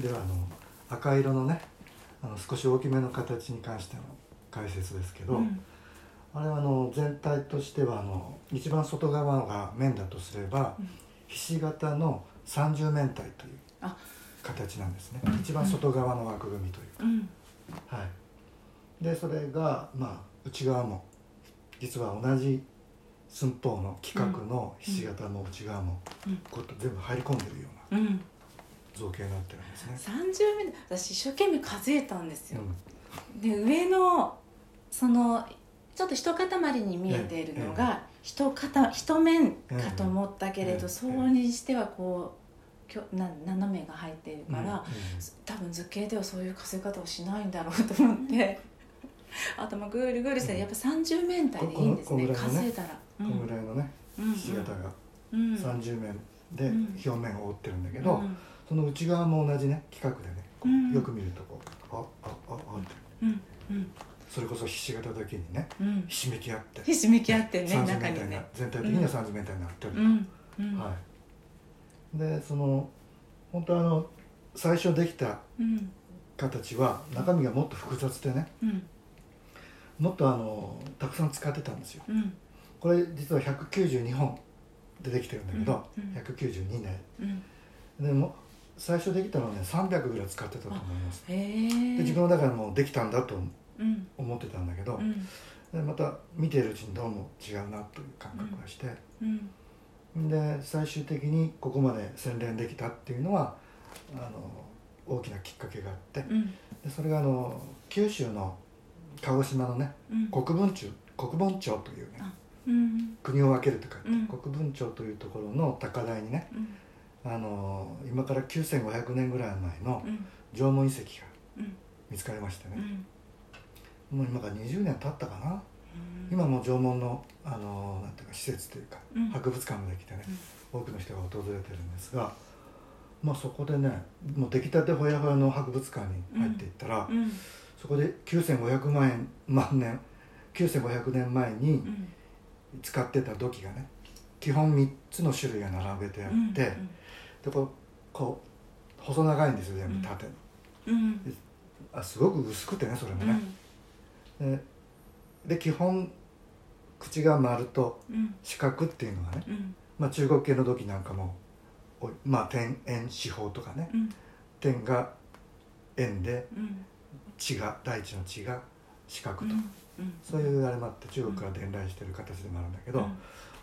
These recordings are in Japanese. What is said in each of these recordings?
ではあの赤色のねあの少し大きめの形に関しての解説ですけど、うん。あれはあの全体としてはあの一番外側が面だとすれば、うん。ひし形の三十面体というあ。形なんですね。うん一番外側の枠組みというか、うん。はい、でそれがまあ内側も実は同じ寸法の規格のひし形の内側もうん。こうやって全部入り込んでるようなうん造形になってるんですね。三十面私一生懸命数えたんですよ、うん。で上のそのちょっと一塊に見えているのが一塊一面かと思ったけれど、ええそうにしてはこうきょな斜めが入っているから、うん多分図形ではそういう数え方をしないんだろうと思って。頭ぐるぐるしてやっぱ30面体でいいんですね。ね数えたら。うん。このぐらいのねうん。ひし形が。うん。30面でうん。表面を覆ってるんだけど、うんその内側も同じね規格でねよく見るとこうああああってうんうん。それこそひし形だけにねうん。ひしめき合って。ひしめき合ってね30中にね。全体的には30面体になってると、うんうんはい、でその本当あの最初できたうん。形は中身がもっと複雑でねうん。もっとあのたくさん使ってたんですよ。うん。これ実は192本でできてるんだけど、うんうん。192年。うん。でも最初できたのはね300ぐらい使ってたと思います。で自分の中でもうできたんだとうん。思ってたんだけど、うん。でまた見ているうちにどうも違うなという感覚がして、うん。で最終的にここまで洗練できたっていうのはあの大きなきっかけがあってうん。でそれがあの九州の鹿児島のねうん。国分町国分町というね国を分けるとか、うん。国分町というところの高台にねうんあの今から9500年ぐらい前のうん。縄文遺跡がうん。見つかりましてね、うん。もう今から20年経ったかな、今も縄文のあのなんていうか施設というか、うん。博物館もできてね、多くの人が訪れてるんですが、まあ、そこでねもう出来たてほやほやの博物館に入っていったら、うん。そこで9500万円万年9500年前にうん。使ってた土器がね基本3つの種類が並べてあって、うんでこうこう細長いんですよ全うん部縦に、うん。あすごく薄くてねそれもね、でで基本口が丸とうん。四角っていうのがね、うん。まあ、中国系の土器なんかもおまあ点円四方とかねうん。点が円でうん。地が大地の地が四角と、うん。そういうあれもあって中国から伝来してる形でもあるんだけど、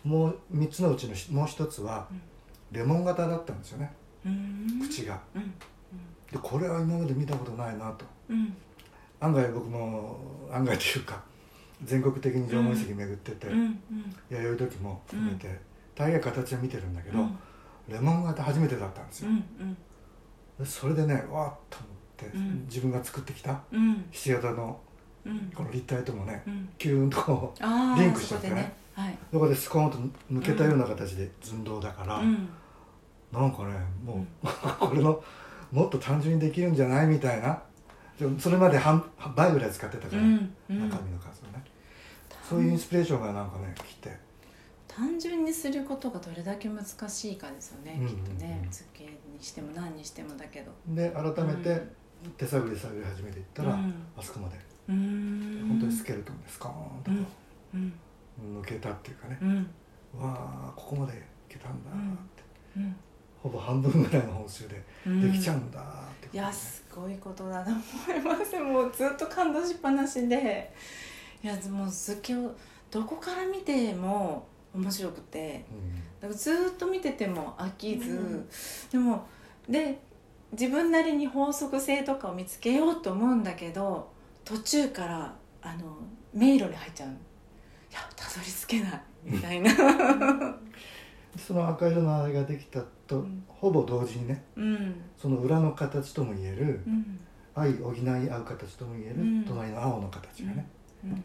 うん。もう3つのうちのもう一つはうんレモン型だったんですよね。うん。口が。うん。でこれは今まで見たことないなと。うん。案外僕も案外というか全国的に縄文遺跡巡ってて、うんうん。弥生土器も含めて、大概形は見てるんだけど、うん。レモン型初めてだったんですよ、それでねわーっと思って、うん。自分が作ってきたうん。ひし形のうん。この立体ともねうん。キューンとこうリンクしちゃってね。そこでね。はい。そこでスコーンと抜けたような形で寸胴だから、うんなんかねもう、これのもっと単純にできるんじゃないみたいな。それまで半倍ぐらい使ってたから、うん中身の数をね、そういうインスピレーションがなんかね来て。単純にすることがどれだけ難しいかですよね、うんきっとね。うん図形にしても何にしてもだけど。で改めてうん。手探り探り始めていったら、うん。あそこまで。本当にスケルトンでスコーンとこうんう抜けたっていうかね、うん。わあここまでいけたんだって、うんほぼ半分ぐらいの本数でうん。できちゃうんだってことね、いやすごいことだと思います。もうずっと感動しっぱなしで。いやもう図形をどこから見ても面白くて。だからずっと見てても飽きず、うん。でもで自分なりに法則性とかを見つけようと思うんだけど途中からあの迷路に入っちゃう。いやたどり着けない。みたいな。う んその赤色のあれができたと、うん。ほぼ同時にねうん。その裏の形ともいえる、うん。相補い合う形ともいえる、うん。隣の青の形がね、うん。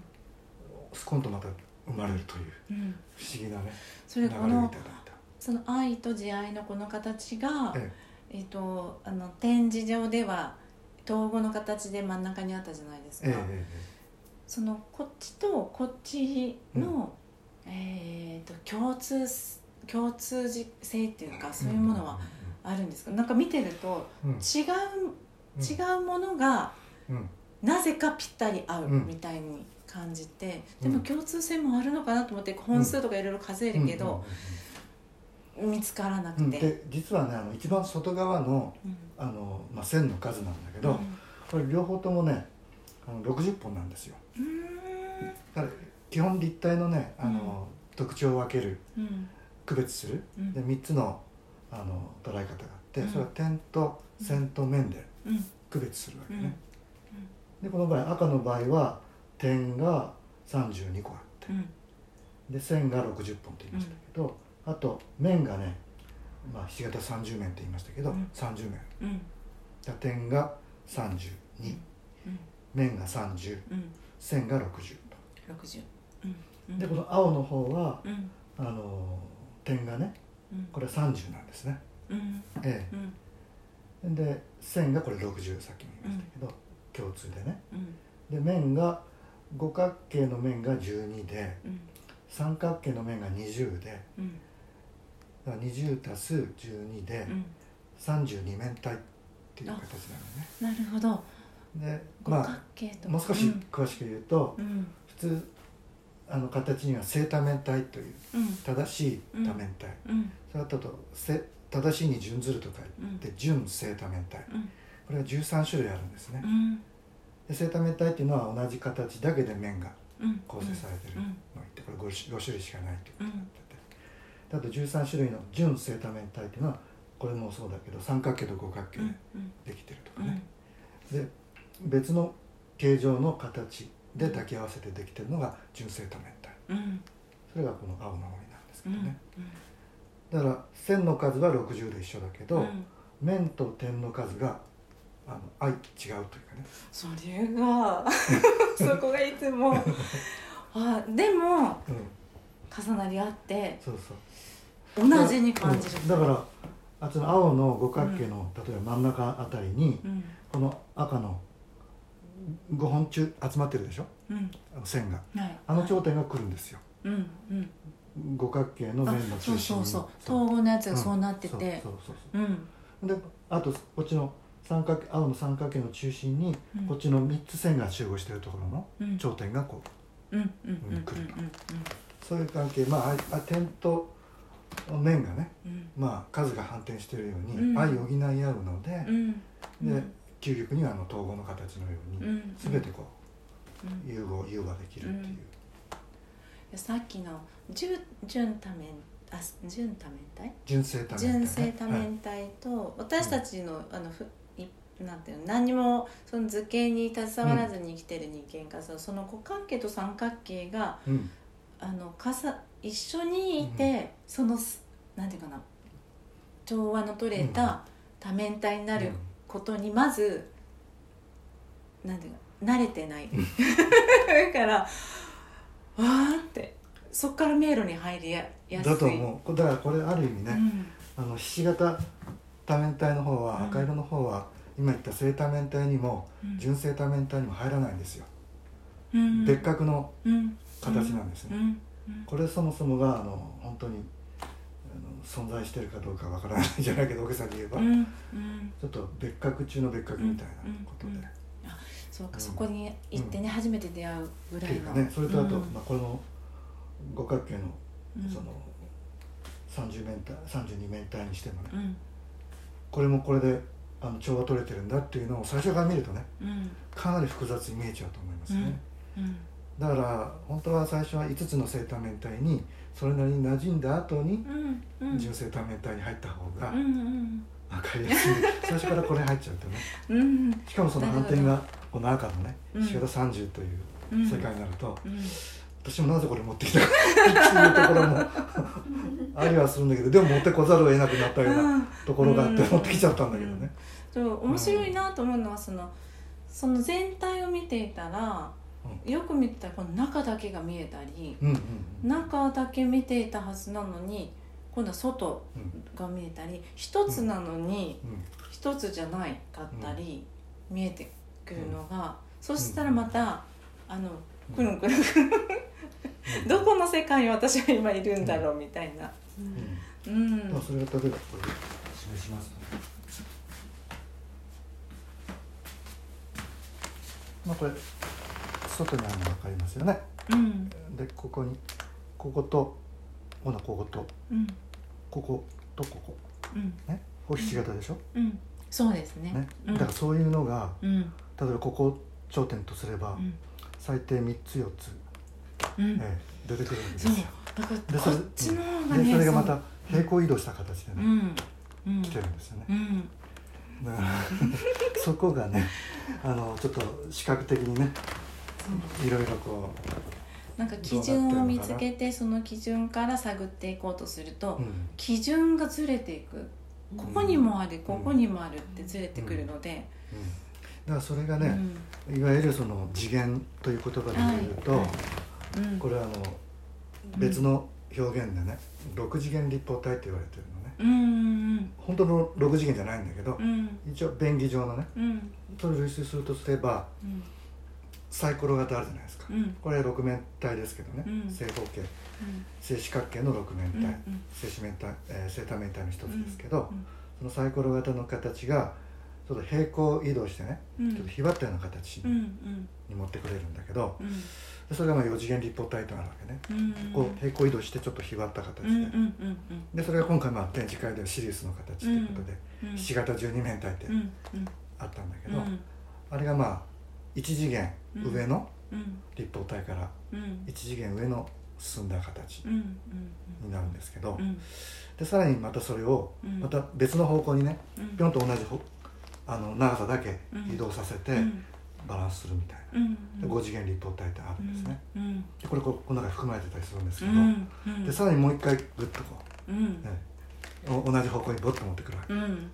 スコンとまた生まれるといううん。不思議なねそれ流れをいた。だたその愛と慈愛のこの形が、ええ。っとあの展示場では統合の形で真ん中にあったじゃないですか、えええそのこっちとこっちの、えー、と共通共通性っていうかそういうものはあるんですか？なんか見てるとうん。違う違うものがうん。なぜかぴったり合ううん。みたいに感じて、うん。でも共通性もあるのかなと思って本数とかいろいろ数えるけど、見つからなくて、で実はねあの一番外側のうん。あの、まあ、線の数なんだけど、これ両方ともねあの60本なんですよ。だから基本立体のねあの、特徴を分けるうん区別する？うん。で3つのあの捉え方があって、うん。それは点と線と面でうん。区別するわけうん。ね、でこの場合赤の場合は点が32個あってうん。で線が60本って言いましたけど、あと面がね、まあ、ひし形30面って言いましたけど、うん。30面。点が32、うん。面が30うん。線が60と。60うん。うん。でこの青の方はうん。あの点がねうん。これ30なんですね。うん。えうん。えで線がこれ60さっきも言いましたけど、共通でね。うん。で面が五角形の面が12でうん。三角形の面が20でうん。だから20足す12でうん。32面体っていう形なのね。なるほど。でまあもう少し詳しく言うと、うん。普通あの形には正多面体といううん。正しい多面体、うん。それととせ正しいに準ずると書いて準正多面体。うん。これは13種類あるんですね。うん。で正多面体っていうのは同じ形だけで面がうん。構成されてるうん。のがいてこれ 5, 種類しかないということうんになってて。あと13種類の準正多面体っていうのはこれもそうだけど三角形と五角形うん。でうん。できてるとうんかね、で別の形状の形で抱き合わせてできてるのが純正多面体。うん。それがこの青の森なんですけうんどね、だから線の数は60で一緒だけど、うん。面と点の数があの愛違うというかね。それが そこがいつも。あでもうん。重なり合ってそうそう。同じに感じる。うん。だからあっちの青の五角形の、例えば真ん中あたりにうん。この赤の5本中集まってるでしょ？うん。あの線が。はい。あの頂点が来るんですよ。うんうん。五角形のあ面のそう中心に。そうそう統合のやつがそうなってて。そうそうそうう。ん。そうであとこっちの三角形青の三角形の中心に、うん。こっちの3つ線が集合してるところのうん。頂点がこう。うんうんうんうんうん。来るそういう関係。まあああ点と面がねうん。まあ数が反転してるように、うん。相補い合うので、うん。で究極にはあの統合の形のように、うん全てこうんう融合融和できるっていう、さっきの純純多面あ純多面体？純正多面体、ね、純正多はい面体と私たちのあのふいなんていうの何にもその図形に携わらずに生きてる人間からするとその五角形と三角形がうん。あのかさ一緒にいて、そのすなんていうかな調和の取れうん。た多面体になることにまず、なんていうか慣れてない。だからわーってそっから迷路に入りややすい。だと思う。だからこれある意味ね、あのひし形多面体の方は、うん。赤色の方は今言った正多面体にも、うん。純正多面体にも入らないんですよ、うん。別格のうん。形なんですね、うん。うん。これそもそもがあの本当に存在してるかどうかわからないじゃないけど大げさに言えば、うんうん。ちょっと別格中の別格みたいなことで、うんうんうん。そうか、うん。そこに行ってね、初めて出会うぐらいの。かねそれとあと、うん。まあ、この五角形のうん。その30面体32面体にしてもね、うん。これもこれであの調和取れてるんだっていうのを最初から見るとねうん。かなり複雑に見えちゃうと思いますね、うん。だから本当は最初は5つの正多面体にそれなりに馴染んだ後に純正多面体に入った方が分かりやすい、最初からこれ入っちゃうとね。うん。しかもその反転がこの赤のねうん。四型30といううん。世界になると、うん。私もなぜこれ持ってきたか。っていうところもありはするんだけどでも持ってこざるを得なくなったようなうん。ところがあってうん持ってきちゃったんだけどね、そう面白いなと思うのはそのその全体を見ていたらよく見てたらこの中だけが見えたり、うんうんうん、中だけ見ていたはずなのに今度は外が見えたり、一つなのに一つじゃないかったり、見えてくるのが、うん、そしたらまたあのくるんくるんどこの世界に私は今いるんだろうみたいな。うん、うん、それが例えばこれ示します。まあ、これ外にあるの分かりますよね。うん。でここにこことほなこことうん。こことここ。うん。ね？ここひし形でしょ、うん。そうですね。ね？うん。だからそういうのがうん。例えばここを頂点とすれば、うん。最低3つ4つ、うん。ええ出てくるんですよ。だからでそれこっちの方がでねそれがまた平行移動した形でね、来てるんですよね。そこがねあのちょっと視覚的にねいろいろこなんか基準を見つけてその基準から探っていこうとすると、う、うん。基準がずれていく。ここにもある、ここにもあるってずれてくるので、うん、だからそれがうん。ね、いわゆるその次元という言葉で言うと、はい。うん。これはあの別の表現でね6次元立方体って言われてるのね。うんうん本当の6次元じゃないんだけど、うん。一応便宜上のねうん。それを類推するとすればうんサイコロ型あるじゃないですか、うん。これは6面体ですけどね、うん。正方形。正四角形の6面体、うん正四面体、えー正多面体の一つですけど、うんそのサイコロ型の形がちょっと平行移動してね、うん。ちょっとひばったような形うんうん。に持ってくれるんだけど、それがまあ4次元立方体となるわけね、うんこう平行移動してちょっとひばった形で、うんうんうんでそれが今回まあ展示会ではシリウスの形ということで、うんひし形12面体ってうんうん。あったんだけど、うん。あれがまあ1次元上のうん。立方体からうん。1次元上の進んだ形になるんですけど、うん。でさらにまたそれをうん。また別の方向にねうん。ぴょんと同じほあの長さだけ移動させてうん。バランスするみたいうん。なで5次元立方体ってあるんですね。うん。でこれここの中に含まれてたりするんですけうど、でさらにもう一回グッとこうねお同じ方向にボッと持ってくるわけ。うん。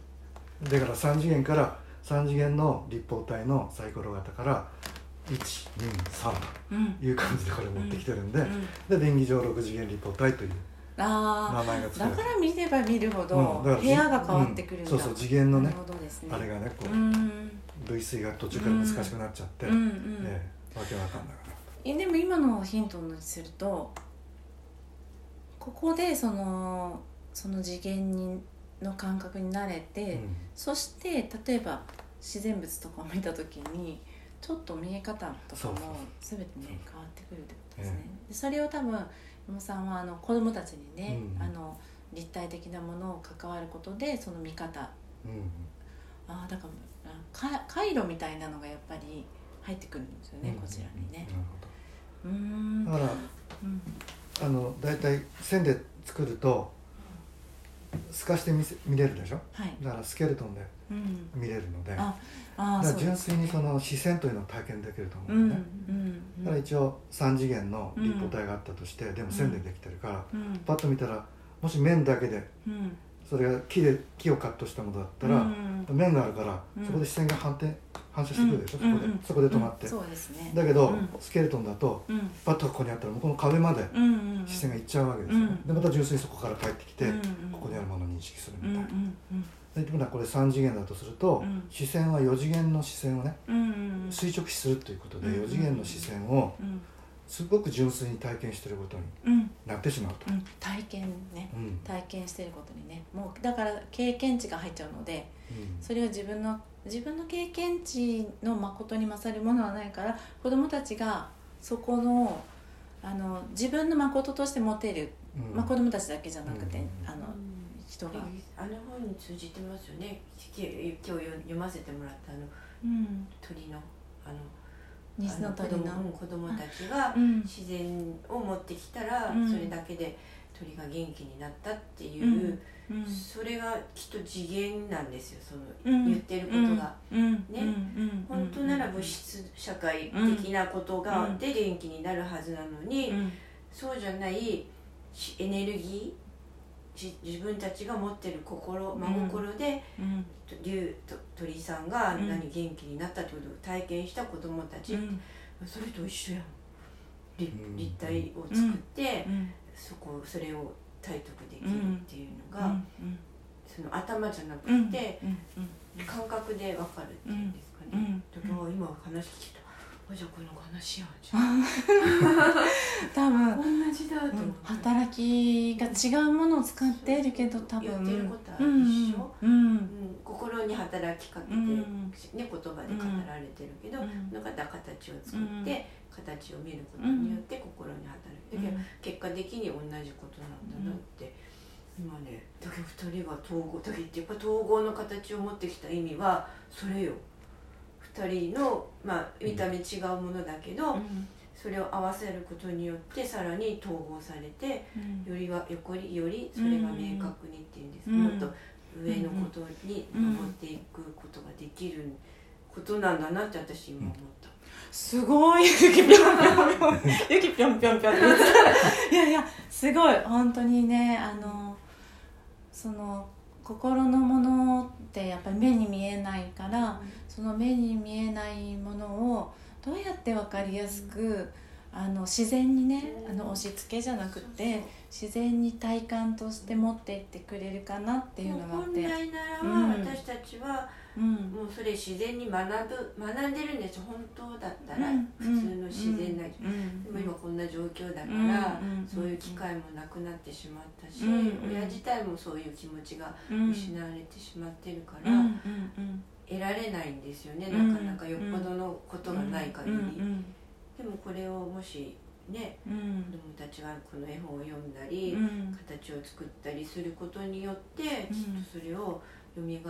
だから3次元から3次元の立方体のサイコロ型から123うん。という感じでこれ持ってきてるんで、うん。で便宜上6次元立方体というあ名前があつけられてだから見れば見るほど部屋が変わってくるんだ、うん。そうそう次元のねあれがねこう、うん。類推が途中から難しくなっちゃって、うええわけわかんなくなる。えでも今のヒントにするとここでそのその次元にの感覚に慣れて、うん。そして例えば自然物とかを見た時にちょっと見え方とかも全てね変わってくるってことですね。でそれを多分山さんはあの子供たちにね、うんあの立体的なものを関わることでその見方。うんあーだからあか回路みたいなのがやっぱり入ってくるんですよね、うんこちらにね。うーん。だかうん。らあの大体線で作ると透かして見せ見れるでしょ？はい。だからスケルトンでうん。見れるのでだかああ純粋にその視線というのを体験できると思ううんんだよね、うん。だから一応3次元の立方体があったとして、でも線でできてるから、うん。パッと見たらもし面だけでうんそれが木で木をカットしたものだったら、うん。面があるから、うん。そこで視線が反転反射してくるでしょ、そこで、そこで止まって、うんそうですね。だけど、うん。スケルトンだとうん。パッとここにあったら向こうの壁まで視線がいっちゃうわけですよ。でまた純粋にそこから帰ってきて、ここにあるものを認識するみたいな、ででもこれ3次元だとすると、うん。視線は4次元の視線をね垂直視するということで、うん4次元の視線をうんすごく純粋に体験してることにうん。なってしまうと、うん。体験ね。うん。体験してることにね。もうだから経験値が入っちゃうのでうん。それは自分の自分の経験値の誠に勝るものはないから子どもたちがそこのあの自分の誠として持てる、うん。まあ、子どもたちだけじゃなくて、うん。あの人が、あの本に通じてますよね。き今日読ませてもらったあのうん、鳥のあの西の鳥の。子供たちがうん。自然を持ってきたら、うん。それだけで鳥が元気になったっていう、うん。それがきっと次元なんですよその、うん。言ってることが、うん。ね。本当なら物質社会的なことが、うん。で元気になるはずなのに、うん。そうじゃないしエネルギ自分たちが持ってる心真心で、うん。と竜と鳥さんがうん。何元気になったってことを体験した子供たち、うん。それと一緒やん。立うん。立体を作って、うん。そこそれを体得できるっていうのが、うん。その頭じゃなくうん。て、うん。感覚で分かるっていうんですかね、うん。今話聞いたあじゃあこの話やんじゃん 多分同じだと思って、働きが違うものを使っているけど多分。言ってることは一緒うんうん。うん心心に働きかけて、うん。ね、言葉で語られてるけど、うん。その方は形を作って、形を見ることによって心に働く、だけど結果的に同じことなんだなって、今ねだけど2人が統合だけどやっぱ統合の形を持ってきた意味はそれよ2人の、まあ、見た目違うものだけど、それを合わせることによってさらに統合されてよりは横によりそれが明確にっていうんですか、うん。もっと上のことに登っていくことができることなんだなって私今思った。すごい。雪ぴょんぴょんぴょん雪ぴょんぴょんぴょんいやいやすごい本当にねあのその心のものってやっぱり目に見えないからその目に見えないものをどうやって分かりやすくあの自然にねあの押し付けじゃなくて自然に体感として持っていってくれるかなっていうのがあって、本来ならうん私たちはうん、もうそれ自然に学ぶ学んでるんです本当だったらうん。普通の自然な、うん。でも今こんな状況だから、うん。そういう機会もなくなってしまったし、うん。親自体もそういう気持ちがうん。失われてしまってるから、得られないんですよね、うん。なかなかよっぽどのことがない限り、でもこれをもしねうん。子供たちがこの絵本を読んだり、うん。形を作ったりすることによって、うん。きっとそれを蘇る心の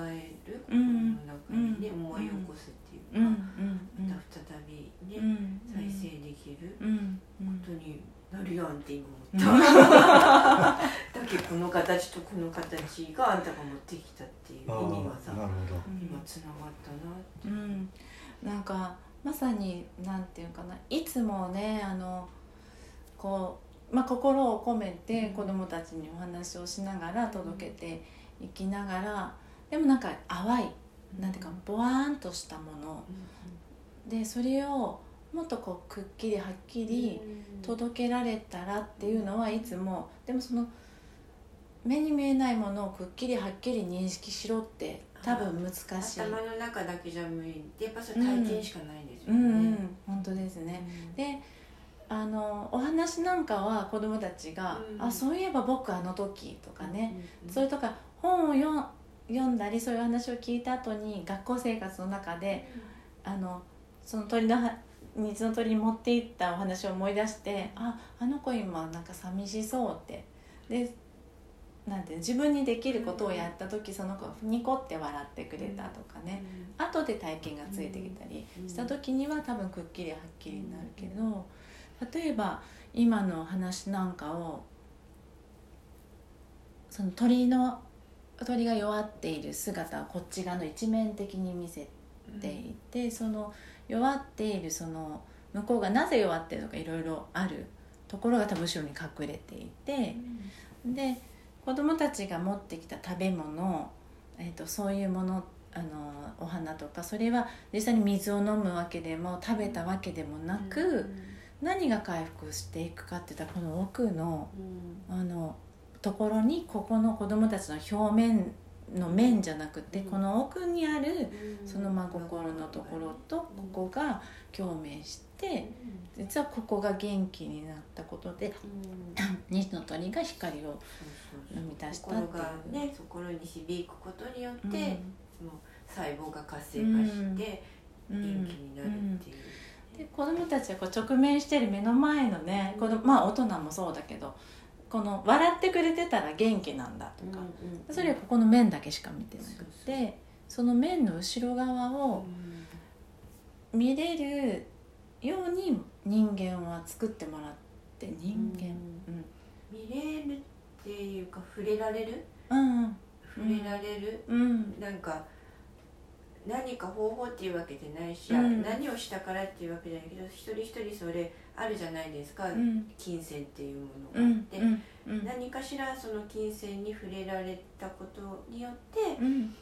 うん中にね、うん。思い起こすっていううん。か、うん。また再びね、うん。再生できるうん。ことになるやんって今思った、だけどこの形とこの形があんたが持ってきたっていう意あ味がさ今つながったなって、うん。なんかまさになんていうかないつもねあのこう、まあ、心を込めて子供たちにお話をしながら届けていきながらでもなんか淡いなんていうかボワーンとしたもの。でそれをもっとこうくっきりはっきり届けられたらっていうのはいつもでもその目に見えないものをくっきりはっきり認識しろって多分難しい。頭の中だけじゃ無理。でやっぱそれ体験しかないんですようんうね、ん。本当ですね。うん。であのお話なんかは子供たちが「うん。あそういえば僕あの時」とかね、うんそれとか本を読読んだりそういう話を聞いた後に学校生活の中であのその鳥のは水の鳥に持っていったお話を思い出して「ああの子今なんか寂しそう」って。でなんて自分にできることをやった時その子がニコって笑ってくれたとかね、後で体験がついてきたりした時には多分くっきりはっきりになるけど例えば今の話なんかをその鳥の鳥が弱っている姿をこっち側の一面的に見せていてその弱っているその向こうがなぜ弱ってるのかいろいろあるところが多分後ろに隠れていてで子供たちが持ってきた食べ物、えー、とそういうものあのお花とかそれは実際に水を飲むわけでも食べたわけでもなく、何が回復していくかって言ったらこの奥のあのところにここの子供たちの表面の面じゃなくて、うん。この奥にあるその真心のところとここが共鳴して実はここが元気になったことで二の鳥が光を生み出したっていう。心がね心に響くことによって、うん。もう細胞が活性化してうん。元気になるっていう、で子供たちはこう直面してる目の前のね子供まあ大人もそうだけどこの笑ってくれてたら元気なんだとか、それはここの面だけしか見てなくてその面の後ろ側を見れるように人間は作ってもらって人間。見れるっていうか触れられる？うんうん。触れられる、うん。なんか何か方法っていうわけじゃないし、うん。何をしたからっていうわけじゃないけど一人一人それあるじゃないですか、うん。金銭っていうものがあっうんて、うん。何かしらその金銭に触れられたことによってうん。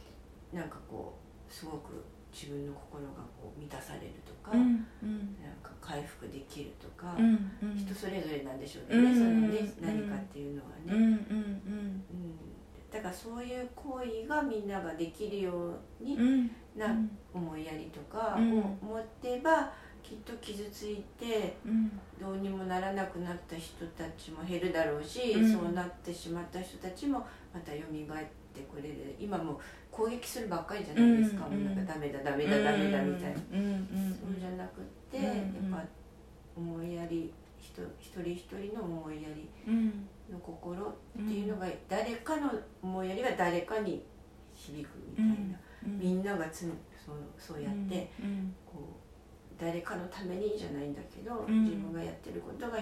なんかこうすごく自分の心がこう満たされるとか、なんか回復できるとか、人それぞれなんでしょうね、うんそのねうん何かっていうのはね、うんだからそういう行為がみんなができるようにうん。な思いやりとかをうん。持ってばきっと傷ついてうん。どうにもならなくなった人たちも減るだろうし、うん。そうなってしまった人たちもまた蘇ってってこれで今も攻撃するばっかりじゃないですか、うんうん、なんかダメだダメだダメだみたいな、そうじゃなくて、やっぱ思いやり一人一人の思いやりの心っていうのが、誰かの思いやりが誰かに響くみたいな、みんながつそのそうやって、こう誰かのためにじゃないんだけど、自分がやってることが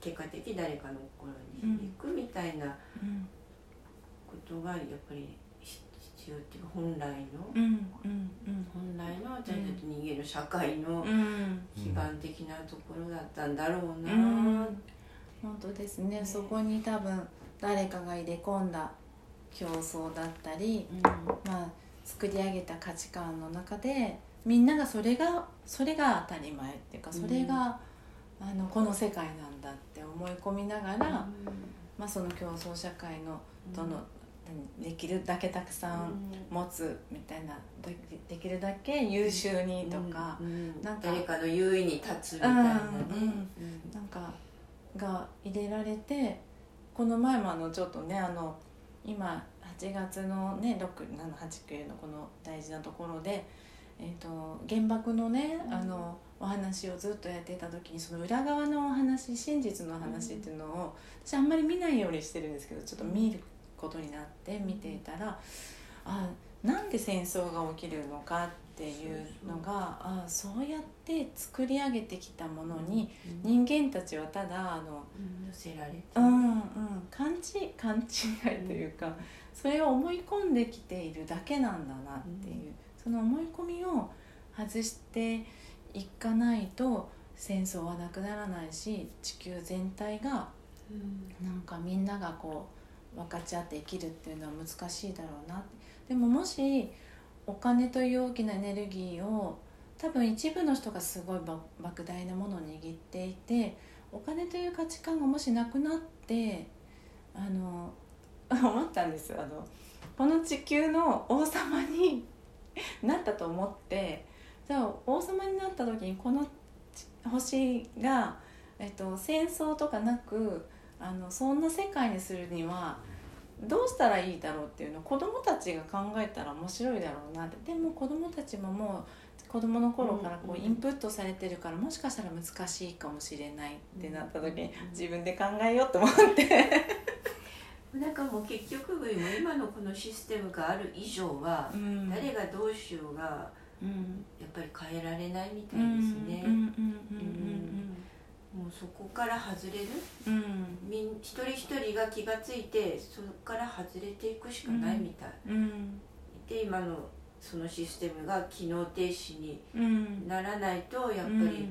結果的誰かの心に響くみたいなことがやっぱり必要っていうか本来の、本来の私たち人間の社会の基盤的なところだったんだろうな、本当ですね、ね、そこに多分誰かが入れ込んだ競争だったり、うん、まあ作り上げた価値観の中でみんながそれがそれが当たり前っていうかそれが、うん、あのこの世界なんだって思い込みながら、うん、まあ、その競争社会のどの、できるだけたくさん持つみたいなできるだけ優秀にとか,、なんか誰かの優位に立つみたいなね、なんかが入れられてこの前もあのちょっとねあの今8月のね678のこの大事なところで、えーと、原爆のね、うん、あのお話をずっとやってた時にその裏側のお話真実の話っていうのを、私あんまり見ないようにしてるんですけどちょっと見ることになって見ていたらあなんで戦争が起きるのかっていうのがあそうやって作り上げてきたものに人間たちはただあの、寄せられて、うんうん、勘違勘違いというか、それを思い込んできているだけなんだなっていう、その思い込みを外していかないと戦争はなくならないし地球全体がなんかみんながこう分かち合って生きるっていうのは難しいだろうなでももしお金という大きなエネルギーを多分一部の人がすごい莫大なものを握っていてお金という価値観がもしなくなってあの 思ったんですあのこの地球の王様に なったと思ってじゃあ王様になった時にこの星が、えっと、戦争とかなくあのそんな世界にするにはどうしたらいいだろうっていうのを子どもたちが考えたら面白いだろうなって。でも子どもたちももう子どもの頃からこうインプットされてるからもしかしたら難しいかもしれないってなった時に自分で考えようと思って。なんかもう結局今のこのシステムがある以上は、誰がどうしようがやっぱり変えられないみたいですね。もうそこから外れる、うん、みん一人一人が気が付いてそこから外れていくしかないみたい、うん、で今のそのシステムが機能停止にならないとやっぱり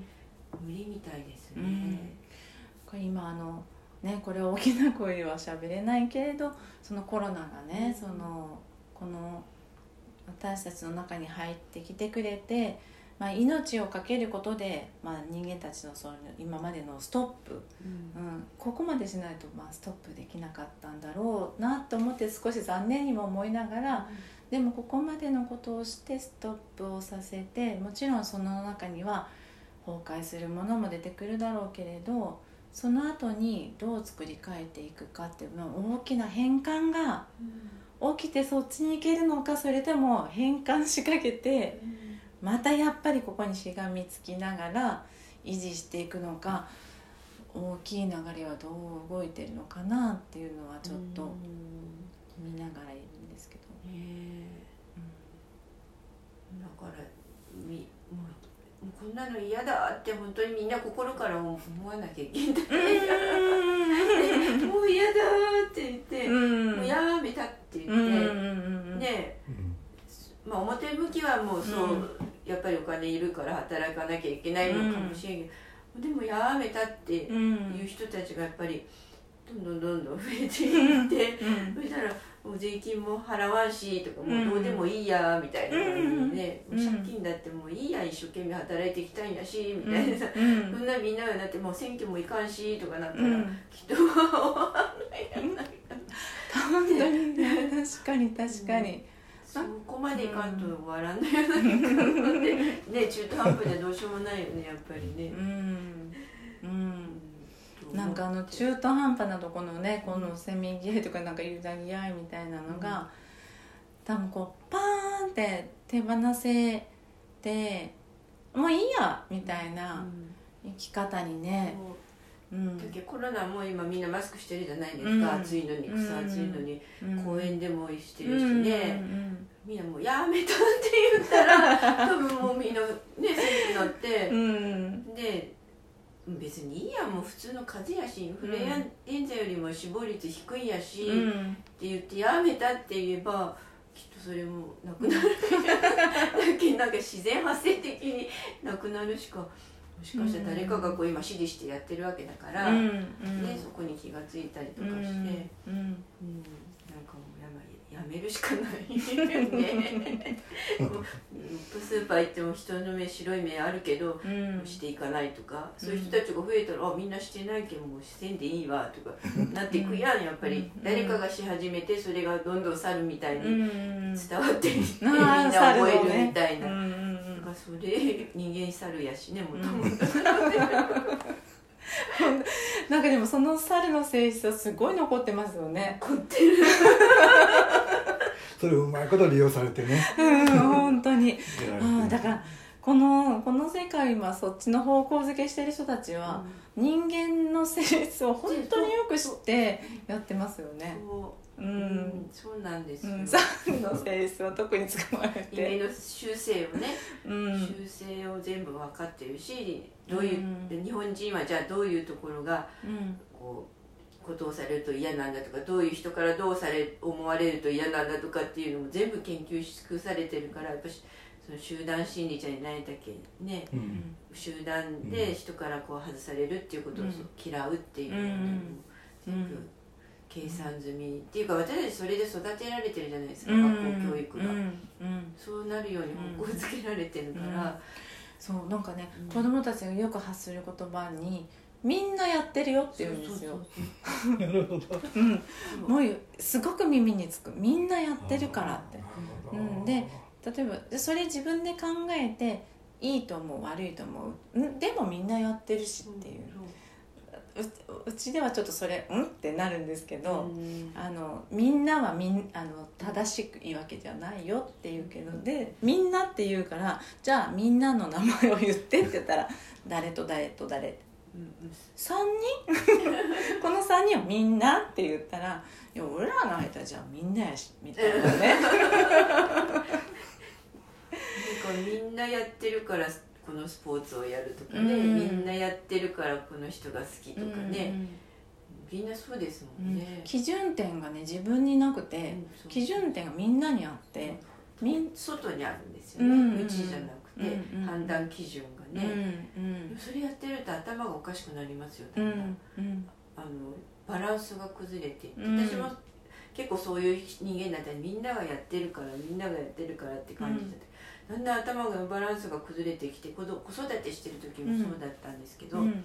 無理みたいですね。うん、これ今あのねこれ大きな声では喋れないけれどそのコロナがね、そのこの私たちの中に入ってきてくれてまあ、命を懸けることで、まあ、人間たちのその今までのストップ、うん、うん、ここまでしないと、まあ、ストップできなかったんだろうなと思って少し残念にも思いながら、うん、でもここまでのことをしてストップをさせてもちろんその中には崩壊するものも出てくるだろうけれどその後にどう作り変えていくかっていうの大きな変換が起きてそっちに行けるのかそれとも変換しかけて。うんまたやっぱりここにしがみつきながら維持していくのか大きい流れはどう動いてるのかなっていうのはちょっと見ながらいるんですけど。ねうん、だからみもうこんなの嫌だって本当にみんな心から思わなきゃいけないもう嫌だって言って、もうやめたって言って、ね、まあ表向きはもうそう、やっぱりお金いるから働かなきゃいけないのかもしれんけど、うん、でもやめたっていう人たちがやっぱりどんどんどんどん増えていって、うん、そしたらもう税金も払わんしとかもうどうでもいいやみたいな感じでね、うん、借金だってもういいや一生懸命働いていきたいんやしみたいな。さ、そんなみんながだってもう選挙もいかんしとかなったら、きっと終わんないやないかな。本当に確かに確かに。そこまでいかんと終わらないような気が ねね中途半端でどうしようもないよねやっぱりね。うん、うん、となんかあの中途半端なとこのねこのせめぎ合いとかなんかゆだぎ合いみたいなのが、多分こうパーンって手放せてもういいやみたいな生き方にね、う。んだけコロナも今みんなマスクしてるじゃないですか、暑いのに草暑いのに、公園でもしてるしね、みんなもうやめたって言ったら 多分もうみんなねそうになって、で別にいいやもう普通の風邪やしインフルエンザよりも死亡率低いやし、って言ってやめたって言えばきっとそれもなくなる。だけなんか自然発生的になくなるしかもしかしたら誰かがこう今指示してやってるわけだから、ね、そこに気が付いたりとかして、うんなんやめるしかないね。スーパー行っても人の目白い目あるけど、うん、していかないとか、そういう人たちが増えたら、あみんなしてないけどもうせんでいいわとかなっていくやんやっぱり、誰かがし始めてそれがどんどん去るみたいに伝わっていって、みんな覚えるみたいな、それ人間猿やしねもともと。なんかでもその猿の性質はすごい残ってますよね。残ってる。それをうまいこと利用されてね。うん本当に。あだからこのこの世界今そっちの方向づけしてる人たちは、うん、人間の性質を本当によく知ってやってますよね。う。ん、そうなんですよ、うん、の性質は特に使われて。夢の修正をね、うん、修正を全部分かってるしどういう、うん、日本人はじゃあどういうところが、こうことをされると嫌なんだとかどういう人からどうされ思われると嫌なんだとかっていうのも全部研究し尽くされてるからやっぱしその集団心理じゃないだけね、うん、集団で人からこう外されるっていうことを嫌うっていうのも全部計算済みっていうか私たちそれで育てられてるじゃないですか、学校教育が、そうなるように方向づけられてるから、そうなんかね、子供たちがよく発する言葉にみんなやってるよって言うんですよ。なるほど。うん。もうすごく耳につく。みんなやってるからって。うん。で、例えばそれ自分で考えていいと思う悪いと思う。んでもみんなやってるしっていう。ううちではちょっとそれうん？ってなるんですけど、あのみんなはみんあの正しくいいわけじゃないよって言うけどでみんなって言うからじゃあみんなの名前を言ってって言ったら 誰と誰と誰？3人？この3人はみんなって言ったら「いや俺らの間じゃあみんなやし」みたいなね。みんなやってるからこのスポーツをやるとかね、うん、みんなやってるからこの人が好きとかね、みんなそうですもんね、基準点がね自分になくて、基準点がみんなにあってみん外にあるんですよね、うちじゃなくて、判断基準がね、それやってると頭がおかしくなりますよだんだん、あのバランスが崩れて私も結構そういう人間だったらみんながやってるからみんながやってるからって感じだった、だんだん頭がバランスが崩れてきて子育てしてる時もそうだったんですけど、うん、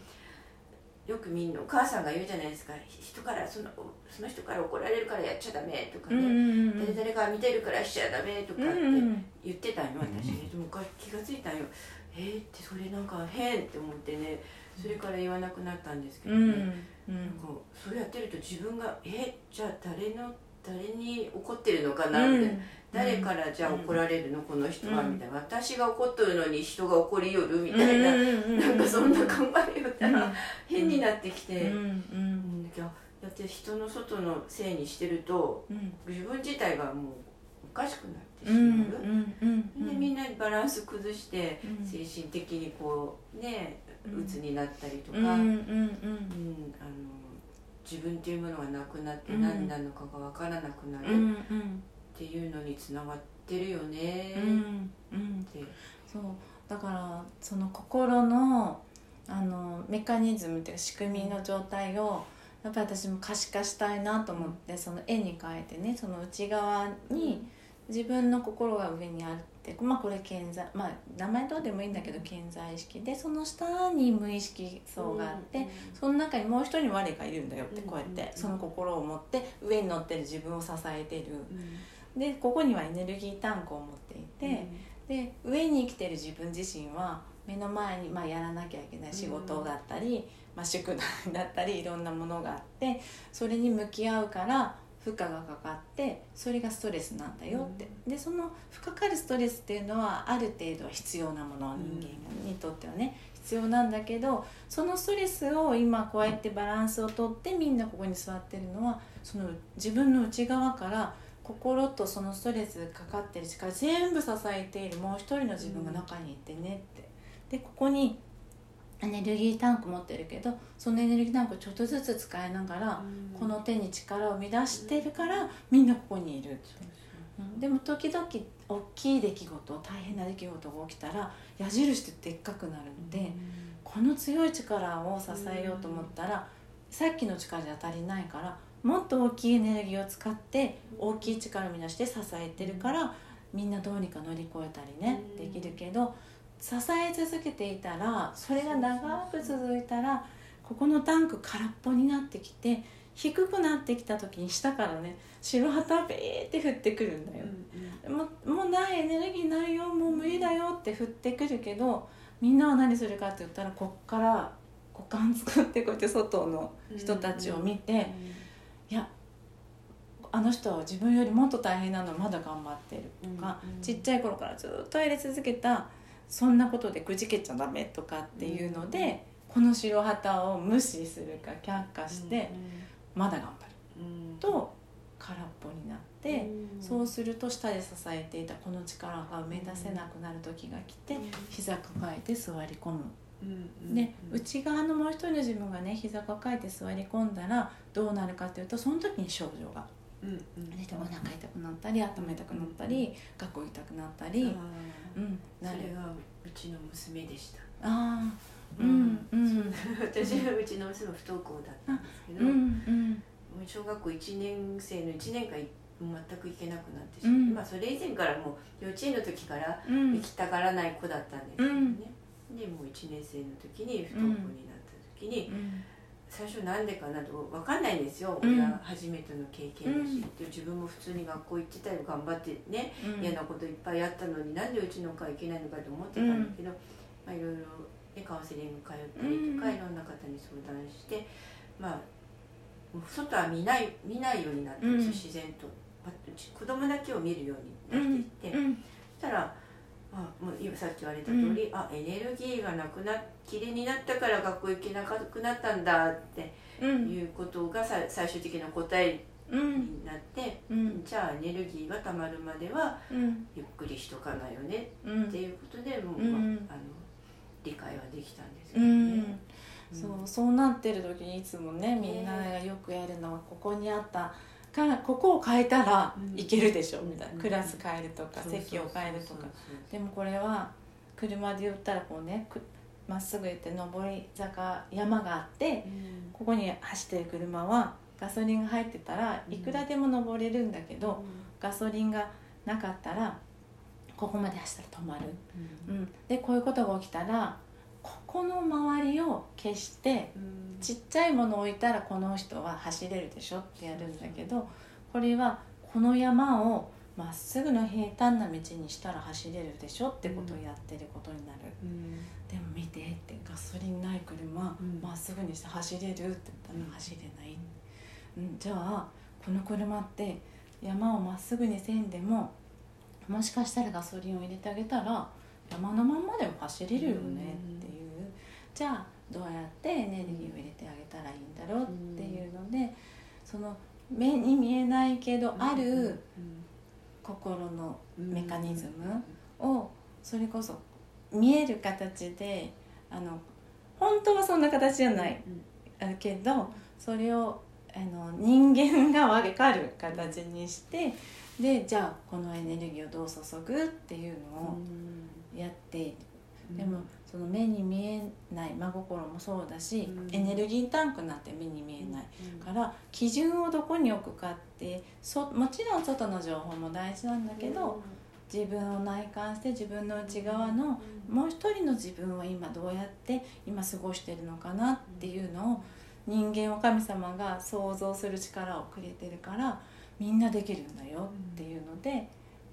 よくみんなお母さんが言うじゃないですか。人からそのその人から怒られるからやっちゃダメとかね、うん、誰々が見てるからしちゃダメとかって言ってたよ私。ね、でも気が付いたよ。えー、ってそれなんか変って思ってね。それから言わなくなったんですけどね、うん、なんかそうやってると自分がえじゃあ誰の誰に怒ってるのかなみたいな。誰からじゃあ怒られるの、この人はみたいな。私が怒っとるのに人が怒りよるみたいな、なんかそんな考えよったら変になってきて、うんだって人の外のせいにしてると、自分自体がもうおかしくなってしまう、でみんなバランス崩して精神的にこうね鬱になったりとか、うんあの自分っていうものがなくなって何なのかが分からなくなる。っていうのにつながってるよね、うんうん、そう。だからその心のあのメカニズムっていうか仕組みの状態をやっぱり私も可視化したいなと思ってその絵に描いてねその内側に自分の心が上にあってまあこれ健在まあ名前どうでもいいんだけど健在意識でその下に無意識層があって、その中にもう一人我がいるんだよってこうやってその心を持って上に乗ってる自分を支えてる。でここにはエネルギータンクを持っていて、うん、で上に生きてる自分自身は目の前に、まあ、やらなきゃいけない仕事があったり、まあ、宿題だったりいろんなものがあってそれに向き合うから負荷がかかってそれがストレスなんだよって、でその負荷かかるストレスっていうのはある程度は必要なもの人間にとってはね必要なんだけどそのストレスを今こうやってバランスをとってみんなここに座ってるのはその自分の内側から心とそのストレスかかってる力全部支えているもう一人の自分が中にいてねって。でここにエネルギータンク持ってるけどそのエネルギータンクをちょっとずつ使いながら、この手に力を生み出してるからみんなここにいる、うん、でも時々大きい出来事大変な出来事が起きたら矢印ってでっかくなるので、この強い力を支えようと思ったら、さっきの力じゃ足りないからもっと大きいエネルギーを使って大きい力を生み出して支えてるからみんなどうにか乗り越えたりね、できるけど。支え続けていたらそれが長く続いたらここのタンク空っぽになってきて低くなってきた時に下からね白旗ベーって降ってくるんだよ、うんうもうないエネルギーないよもう無理だよって降ってくるけどみんなは何するかって言ったらこっから股間作ってこうやって外の人たちを見て、うんうん、いやあの人は自分よりもっと大変なのまだ頑張ってる。とか、うんうん、ちっちゃい頃からずっとやり続けたそんなことでくじけちゃダメとかっていうので、うん、この白旗を無視するか却下して、まだ頑張る、と空っぽになって、そうすると下で支えていたこの力が埋め出せなくなる時が来て、膝抱えて座り込む。で内側のもう一人の自分がね膝抱えて座り込んだらどうなるかというとその時に症状が。うんうん、お腹痛くなったり頭痛くなったり、学校痛くなったり、うん、それがうちの娘でした。ああうん。うん、私はうちの娘不登校だったんですけど、うんうん、小学校1年生の1年間全く行けなくなってしまって、うん、まあそれ以前からもう幼稚園の時から行きたがらない子だったんですけどね、でもう1年生の時に不登校になった時に、最初なんでかなと分かんないんですよ、うん、親初めての経験だし、うん、自分も普通に学校行ってたよ頑張ってね、うん、嫌なこといっぱいあったのになんでうちの子は行けないのかと思ってたんだけど、まあ、いろいろ、ね、カウンセリング通ったりとか、いろんな方に相談してまあ外は見ない見ないようになったん。ですよ、自然と、まあ、子供だけを見るようになっていって、そしたらあもう今さっき言われた通り、うん、あエネルギーがなくなきれになったから学校行けなくなったんだっていうことがさ最終的な答えになって、うん、じゃあエネルギーがたまるまではゆっくりしとかないよねっていうことでもう、まあ、あの理解はできたんですけどね。そうそうなってる時にいつもねみんながよくやるのはここにあったかここを変えたらいけるでしょ、みたいな。クラス変えるとか席を変えるとか。でもこれは車で言ったらこうねまっすぐ行って上り坂山があって、ここに走ってる車はガソリンが入ってたらいくらでも登れるんだけど、ガソリンがなかったらここまで走ったら止まる、うん。でこういうことが起きたらここの周りを消して、ちっちゃいものを置いたらこの人は走れるでしょってやるんだけどこれはこの山をまっすぐの平坦な道にしたら走れるでしょってことをやってることになる、うん、でも見てってガソリンない車ま、っすぐにして走れるって言ったら走れない、うん、じゃあこの車って山をまっすぐにせんでももしかしたらガソリンを入れてあげたら山のまんまでも走れるよねっていう、じゃあどうやってエネルギーを入れてあげたらいいんだろうっていうので、その目に見えないけどある心のメカニズムをそれこそ見える形であの本当はそんな形じゃない、けどそれをあの人間が分かる形にしてでじゃあこのエネルギーをどう注ぐっていうのをやっている。でもその目に見えない真心もそうだし、うん、エネルギータンクなんて目に見えない、うん、から基準をどこに置くかってそもちろん外の情報も大事なんだけど、自分を内観して自分の内側のもう一人の自分は今どうやって今過ごしてるのかなっていうのを人間を神様が想像する力をくれてるからみんなできるんだよっていうので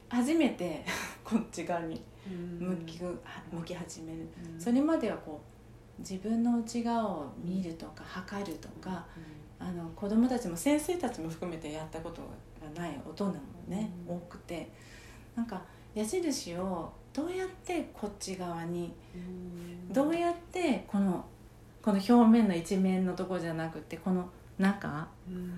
初めて こっち側にうん。向き,、向き始める。うん。それまではこう自分の内側を見るとか測るとかあの子供たちも先生たちも含めてやったことがない大人もね、うん。多くてなんか矢印をどうやってこっち側にうん。どうやってこのこの表面の一面のとこじゃなくてこの中うん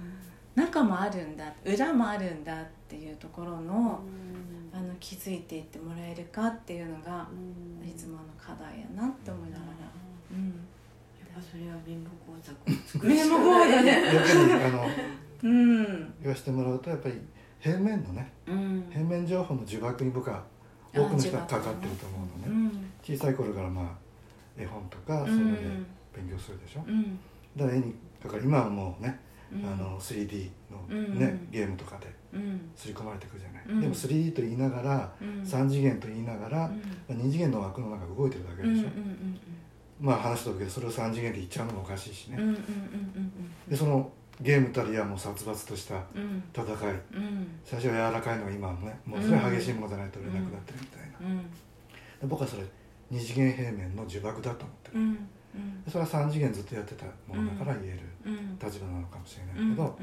中もあるんだ裏もあるんだっていうところのうん。あの気づいていってもらえるかっていうのがうん。いつもの課題やなって思いながら。うん。やっぱそれは貧乏工作を作名目もだね。やっぱりあの うん。言わせてもらうとやっぱり平面のねうん。平面情報の呪縛に僕は多くの人がかかってると思うのね。うん。小さい頃からまあ絵本とかうそれでん。勉強するでしょ。うん。だから絵にだから今はもうねうんあの 3D のうん。ねゲームとかでうん。刷り込まれてくるじゃない。うん。でも 3D と言いながらうん。3次元と言いながらうん。2次元の枠の中動いてるだけでしょ。まあ話したけどそれを3次元で言っちゃうのもおかしいしね。でそのゲームたりはもう殺伐とした戦い。うん。最初は柔らかいのが今はねもうそれは激しいものじゃないと売れなくなってるみたいな。うん。で僕はそれ二次元平面の呪縛だと思ってる。それは3次元ずっとやってたものだから言える。うん立場なのかもしれなうんいけど、だか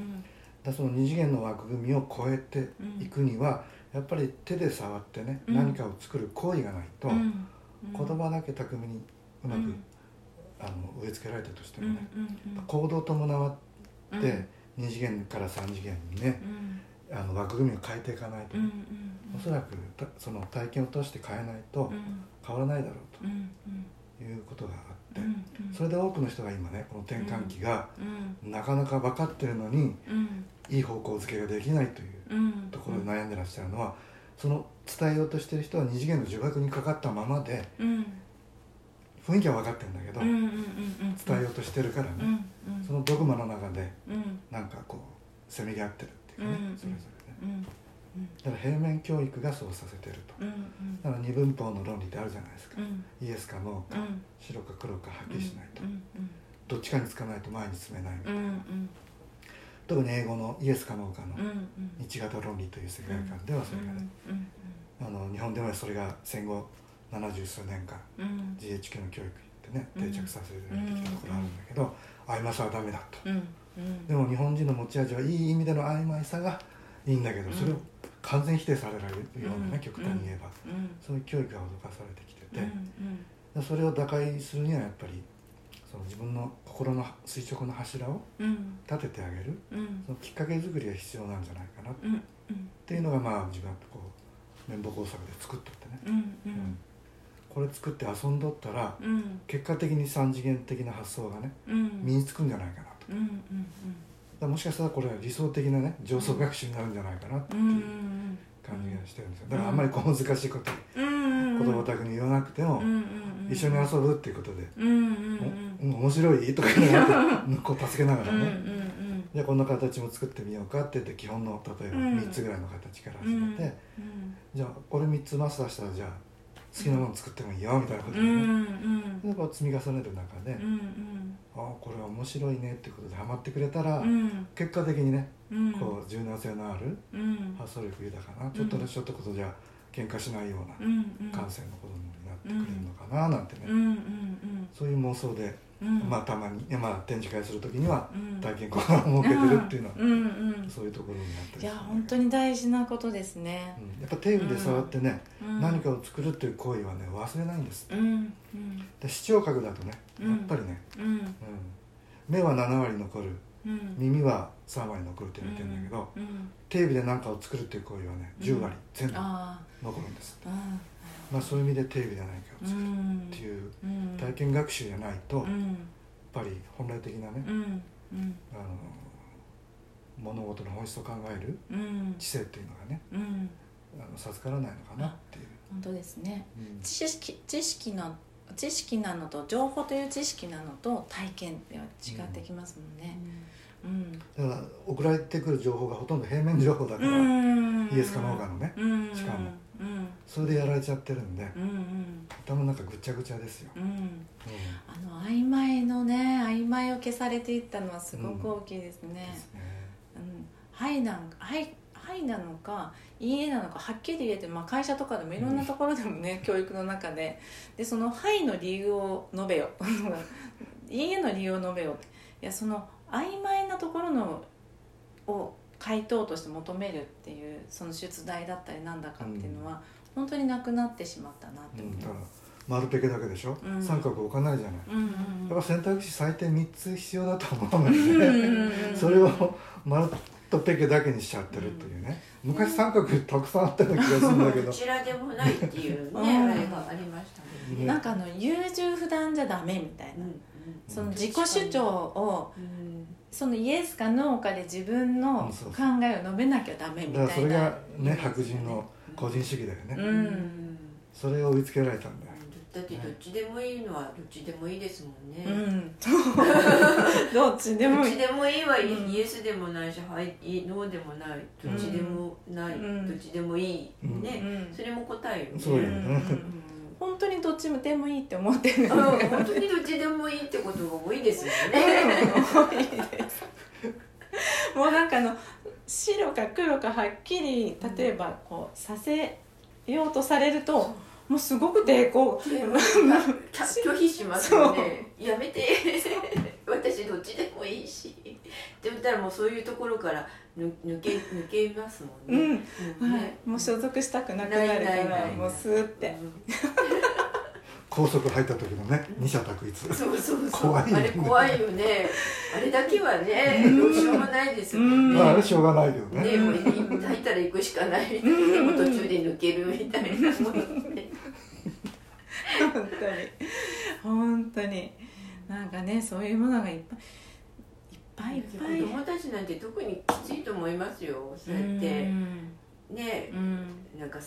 らその二次元の枠組みを超えていくにはやっぱり手で触ってね、うん。何かを作る行為がないと、うん。言葉だけ巧みにうまく、うん。あの植え付けられたとしてうんもね、うん。行動伴っうん。て二次元から三次元にねうん。あの枠組みを変えていかないと、うんうん。おそらくたその体験を通して変えないとうん。変わらないだろううんうん。ということがあって、うんそれで多くの人が今ねこの転換期がうん。なかなか分かってるのにうん。いい方向づけができないといううん。ところで悩んでらっしゃるのはその伝えようとしてる人は二次元の呪縛にかかったままでうん。雰囲気は分かってるんだけど、うんうんうんうん。伝えようとしてるからね、うんうん。そのドグマの中でうん。なんかこうせめぎ合ってるっていうかね、うん。それぞれね。うんだから平面教育がそうさせてると。うんうん。だから二分法の論理ってあるじゃないですか、うん。イエスかノーか、うん。白か黒かはっきりしないと、うんどっちかにつかないと前に進めないみたいな、うんうん。特に英語のイエスかノーかのうんうん。一型論理という世界観ではそれがね、うんあの日本でもそれが戦後70数年間うん。GHQ の教育ってねうん。定着させてきたところあるんだけど、曖昧さはダメだと、うん。うん。でも日本人の持ち味はいい意味での曖昧さがいいんだけどそれを完全否定されられるようなね、うん。極端に言えば、うん。そういう教育が脅かされてきてて、うそれを打開するにはやっぱりその自分の心の垂直の柱をうん。立ててあげる。うん。そのきっかけ作りが必要なんじゃないかな。っていうのがまあ自分はこう綿棒工作で作っとってね、うんこれ作って遊んどったらうん。結果的に三次元的な発想がねうん。身につくんじゃないかなともしかしたらこれは理想的なね上層学習になるんじゃないかなってういうん。感じがしてるんですよ。だからあんまりこう難しいことうん。言葉巧みに言わなくても一緒に遊ぶっていうことで。面白い？とか言いながらこう助けながらね。じゃあこんな形も作ってみようかって言って基本の例えばうん。3つぐらいの形から始めて、うん。じゃあこれ3つマスターしたらじゃあ好きなもの作ってもいいよみたいなことでうんうね、ん。でこう積み重ねる中で、うんああこれは面白いねっていうことでハマってくれたら、うん。結果的にねうん。こう柔軟性のあるうん。発想力豊かな、ちょっとねちょっとことじゃ喧嘩しないようなうん感性の子供になってくれるのかななんてね、うんうんそういう妄想で、うんまあたまに、まあ展示会する時にはうん。体験コーナーを設けてるっていうのは、うん。うんそういうところになったりする。いや本当に大事なことですね。うん。やっぱ手で触ってね、うん。何かを作るっていう行為はね忘れないんですうん。うん。で視聴覚だとねうん。やっぱりね、うん。うん。目は7割残るうん。耳は3割残るって言われてるんだけど、うん。テレビで何かを作るっていう行為はね10割全部あ残るんです、あまあそういう意味でテレビで何かをう作るんっていううん。体験学習じゃないと、やっうんぱり本来的なね、うん。うん。あの物事の本質を考えるうん。知性っていうのがねうん。あの授からないのかなっていう、本当ですね。うん。知識知識の知識なのと情報という知識なのと体験では違ってきますもんね。うん。だから送られてくる情報がほとんど平面情報だから、うん。イエスかノーかのね、うん。しかも。うん。それでやられちゃってるんで、うんうん頭の中ぐちゃぐちゃですよ、うん。うん。うあの曖昧のね曖昧を消されていったのはすごく大きいですんねで。すねうん。はいなんかはいはいなのかいいえなのかはっきり言えて、まあ、会社とかでもいろんなところでもね、教育の中ででその「はい」の理由を述べよ いいえの理由を述べよいやその曖昧なところのを回答として求めるっていうその出題だったりなんだかっていうのは、本当になくなってしまったなって思う、だから丸ペケだけでしょ、うん。三角置かないじゃない、うんうんやっぱ選択肢最低3つ必要だと思うのよね。それを丸とペケだけにしちゃってるっていうね、昔三角たくさんあったような気がするんだけど。どちらでもないっていう うん。ねあれがありましたね。ねなんかあの優柔不断じゃダメみたいな、うんその自己主張をうん。そのイエスかノーかで自分の考えを述べなきゃダメみたいな。だからそれがね白人の個人主義だよね、ううん。んそれを追いつけられたんだよ。だってどっちでもいいのはどっちでもいいですもんね、うん。どっちでもいい。どっちでもいいはイエスでもないし、はい、いいノーでもない。どっちでもない、うん。どっちでもいい、うん。ね、うん。それも答えよね。そうよね。うん。本当にどっちでもいいって思ってるうん。本当にどっちでもいいってことが多いですよね。多いです もうなんかあの白か黒かはっきり例えばこうさせようとされるともうすごく抵抗。拒否しますよね。やめて。私どっちでもいいし。って言ったらもうそういうところからぬ抜け抜けますもうん。ん、ね。うんはい。ね、もう所属したくなくなるからもうスーって高速入った時のね二者択一。うんそうそうそう。怖いよね。あれ怖いよね。あれだけはね、どうしようもないですもん。ね。まああれしょうがないけどね。ね、もう入ったら行くしかないみたいな、でも途中で抜けるみたいなものね。本当に。本当に。なんかねそういうものがいっぱいいっぱいいっぱい。子供たちなんて特にきついと思いますよそうやって。ねうん。なんか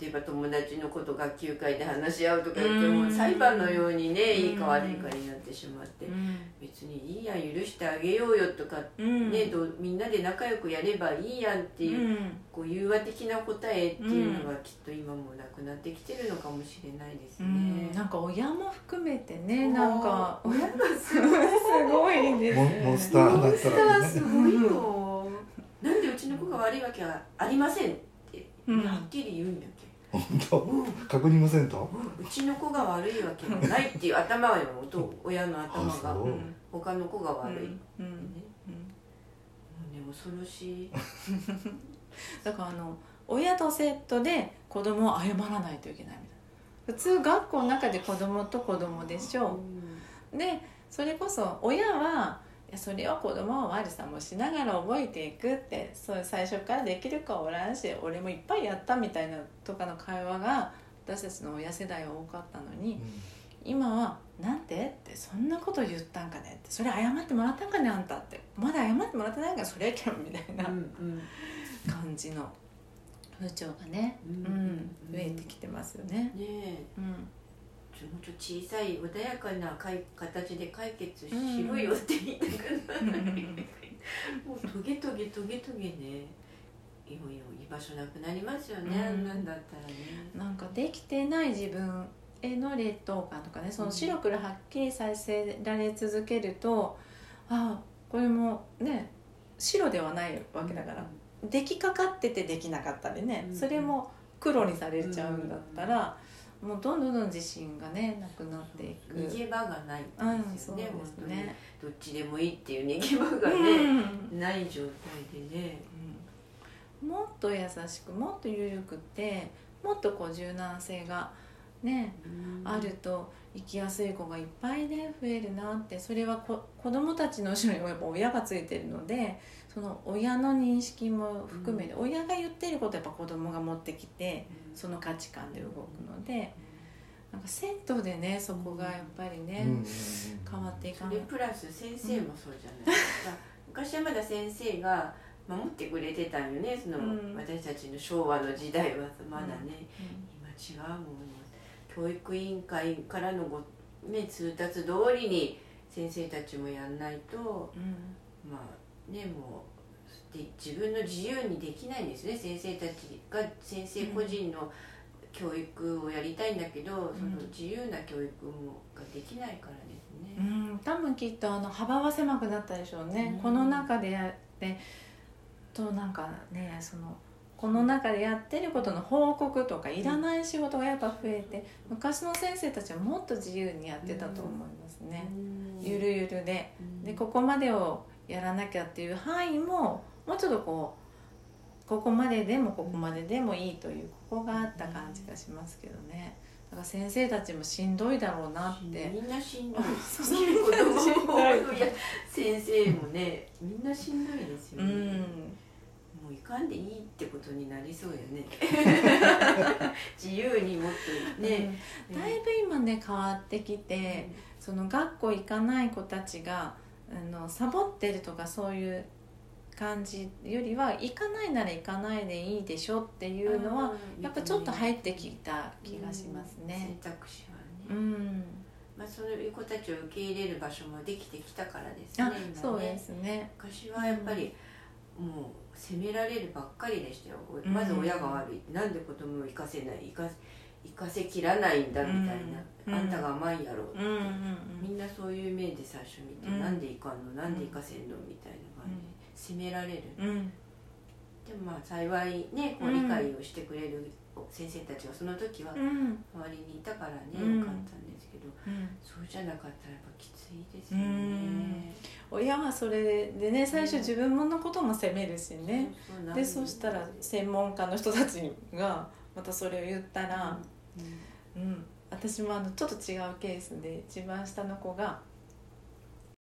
例えば友達のこと学級会で話し合うとか言ってもうん。裁判のようにねうん。いいか悪いかになってしまってうん。別にいいや許してあげようよとかうん。ねみんなで仲良くやればいいやんってういうん。こう融和的な答えっていうのがきっと今もなくなってきてるのかもしれないですうん。ね。なんか親も含めてねなんか親がすすごいですね。モンスターだったら。ねモンスターすごいよ。なんでうちの子が悪いわけはありませんって、うん。はっきり言うんやけ。本当？確認もせんと？うちの子が悪いわけはないっていう頭がよと親の頭が。う。うん。他の子が悪い、ねうんうんもうね恐ろしいだからあの親とセットで子供を謝らないといけないみたいな普通学校の中で子供と子供でしょでそれこそ親はそれは子供は悪さもしながら覚えていくってそう最初からできるかおらんし俺もいっぱいやったみたいなとかの会話が私たちの親世代は多かったのに今は「なんて?」って「そんなこと言ったんかね?」って「それ謝ってもらったんかねあんた」って「まだ謝ってもらってないからそれやけん」みたいな。うんうん。感じの風潮がね、ううんん、増えてきてますよね。ねえ。うんもうちょっと小さい穏やかなかい形で解決しろよって言いたくなる、もうトゲトゲトゲトゲね。いよいよ居場所なくなりますよね、うん。なんだったらね。なんかできてない自分への劣等感とかねその白黒はっきりさせられ続けると、ああこれもね白ではないわけだから、出来かかっててできなかったりね、うん。それも黒にされちゃうんだったら、もうどんどんどんどん自信がねなくなっていく。逃げ場がないうんんですよね,、そうです本当に。ね。どっちでもいいっていう逃げ場がうね、ん。ない状態でね。うん。もっと優しくもっと緩くてもっとこう柔軟性がね、あると生きやすい子がいっぱいね増えるなってそれはこ子供たちの後ろにもやっぱ親がついてるのでその親の認識も含めて、親が言ってることやっぱ子供が持ってきてその価値観で動くのでなんか銭湯でねそこがやっぱりね、変わっていかない。それプラス先生もそうじゃない。ですか、昔はまだ先生が守ってくれてたんよねその、うん。私たちの昭和の時代はまだね、今違うもん教育委員会からのご、ね、通達通りに先生たちもやんないとうん。まあねもうで自分の自由にできないんですね。先生たちが先生個人の教育をやりたいんだけど、その自由な教育もができないからですね。うん、多分きっとあの幅は狭くなったでしょうね、うん。この中でやってとなんかねそのこの中でやってることの報告とかいらない仕事がやっぱ増えて昔の先生たちはもっと自由にやってたと思いますね、ゆるゆるで。でここまでをやらなきゃっていう範囲ももうちょっとこうここまででもここまででもいいというここがあった感じがしますけどね。だから先生たちもしんどいだろうなって。みんなしんどい 先生もねみんなしんどいですよ。ね、うん。もういかんでいいってことになりそうよね。自由にもっとね、うん。だいぶ今ね変わってきて、その学校行かない子たちがあのサボってるとかそういう感じよりは行かないなら行かないでいいでしょっていうのはやっぱちょっと入ってきた気がしますね。選択肢はうね、ん、まあ、そういう子たちを受け入れる場所もできてきたからですねね。そうですね。昔はやっぱり、もう責められるばっかりでしたよ、うん。まず親が悪い。なんで子供を生かせない？生か生かせきらないんだみたいな、うん。あんたが甘いやろ、うんうんみんなそういう目で最初見て、うん。なんでいかんの？なんで生かせんの？みたいな感じで責められる、うん。うんでもまあ幸いねこううん理解をしてくれる先生たちがその時はうん。周りにいたからね、うん。よかったんですけどうん。そうじゃなかったらやっぱきついですよね。親はそれでね最初自分のことも責めるしね。そうそうでそしたら専門家の人たちがまたそれを言ったら、うん。うん、私もあのちょっと違うケースで一番下の子が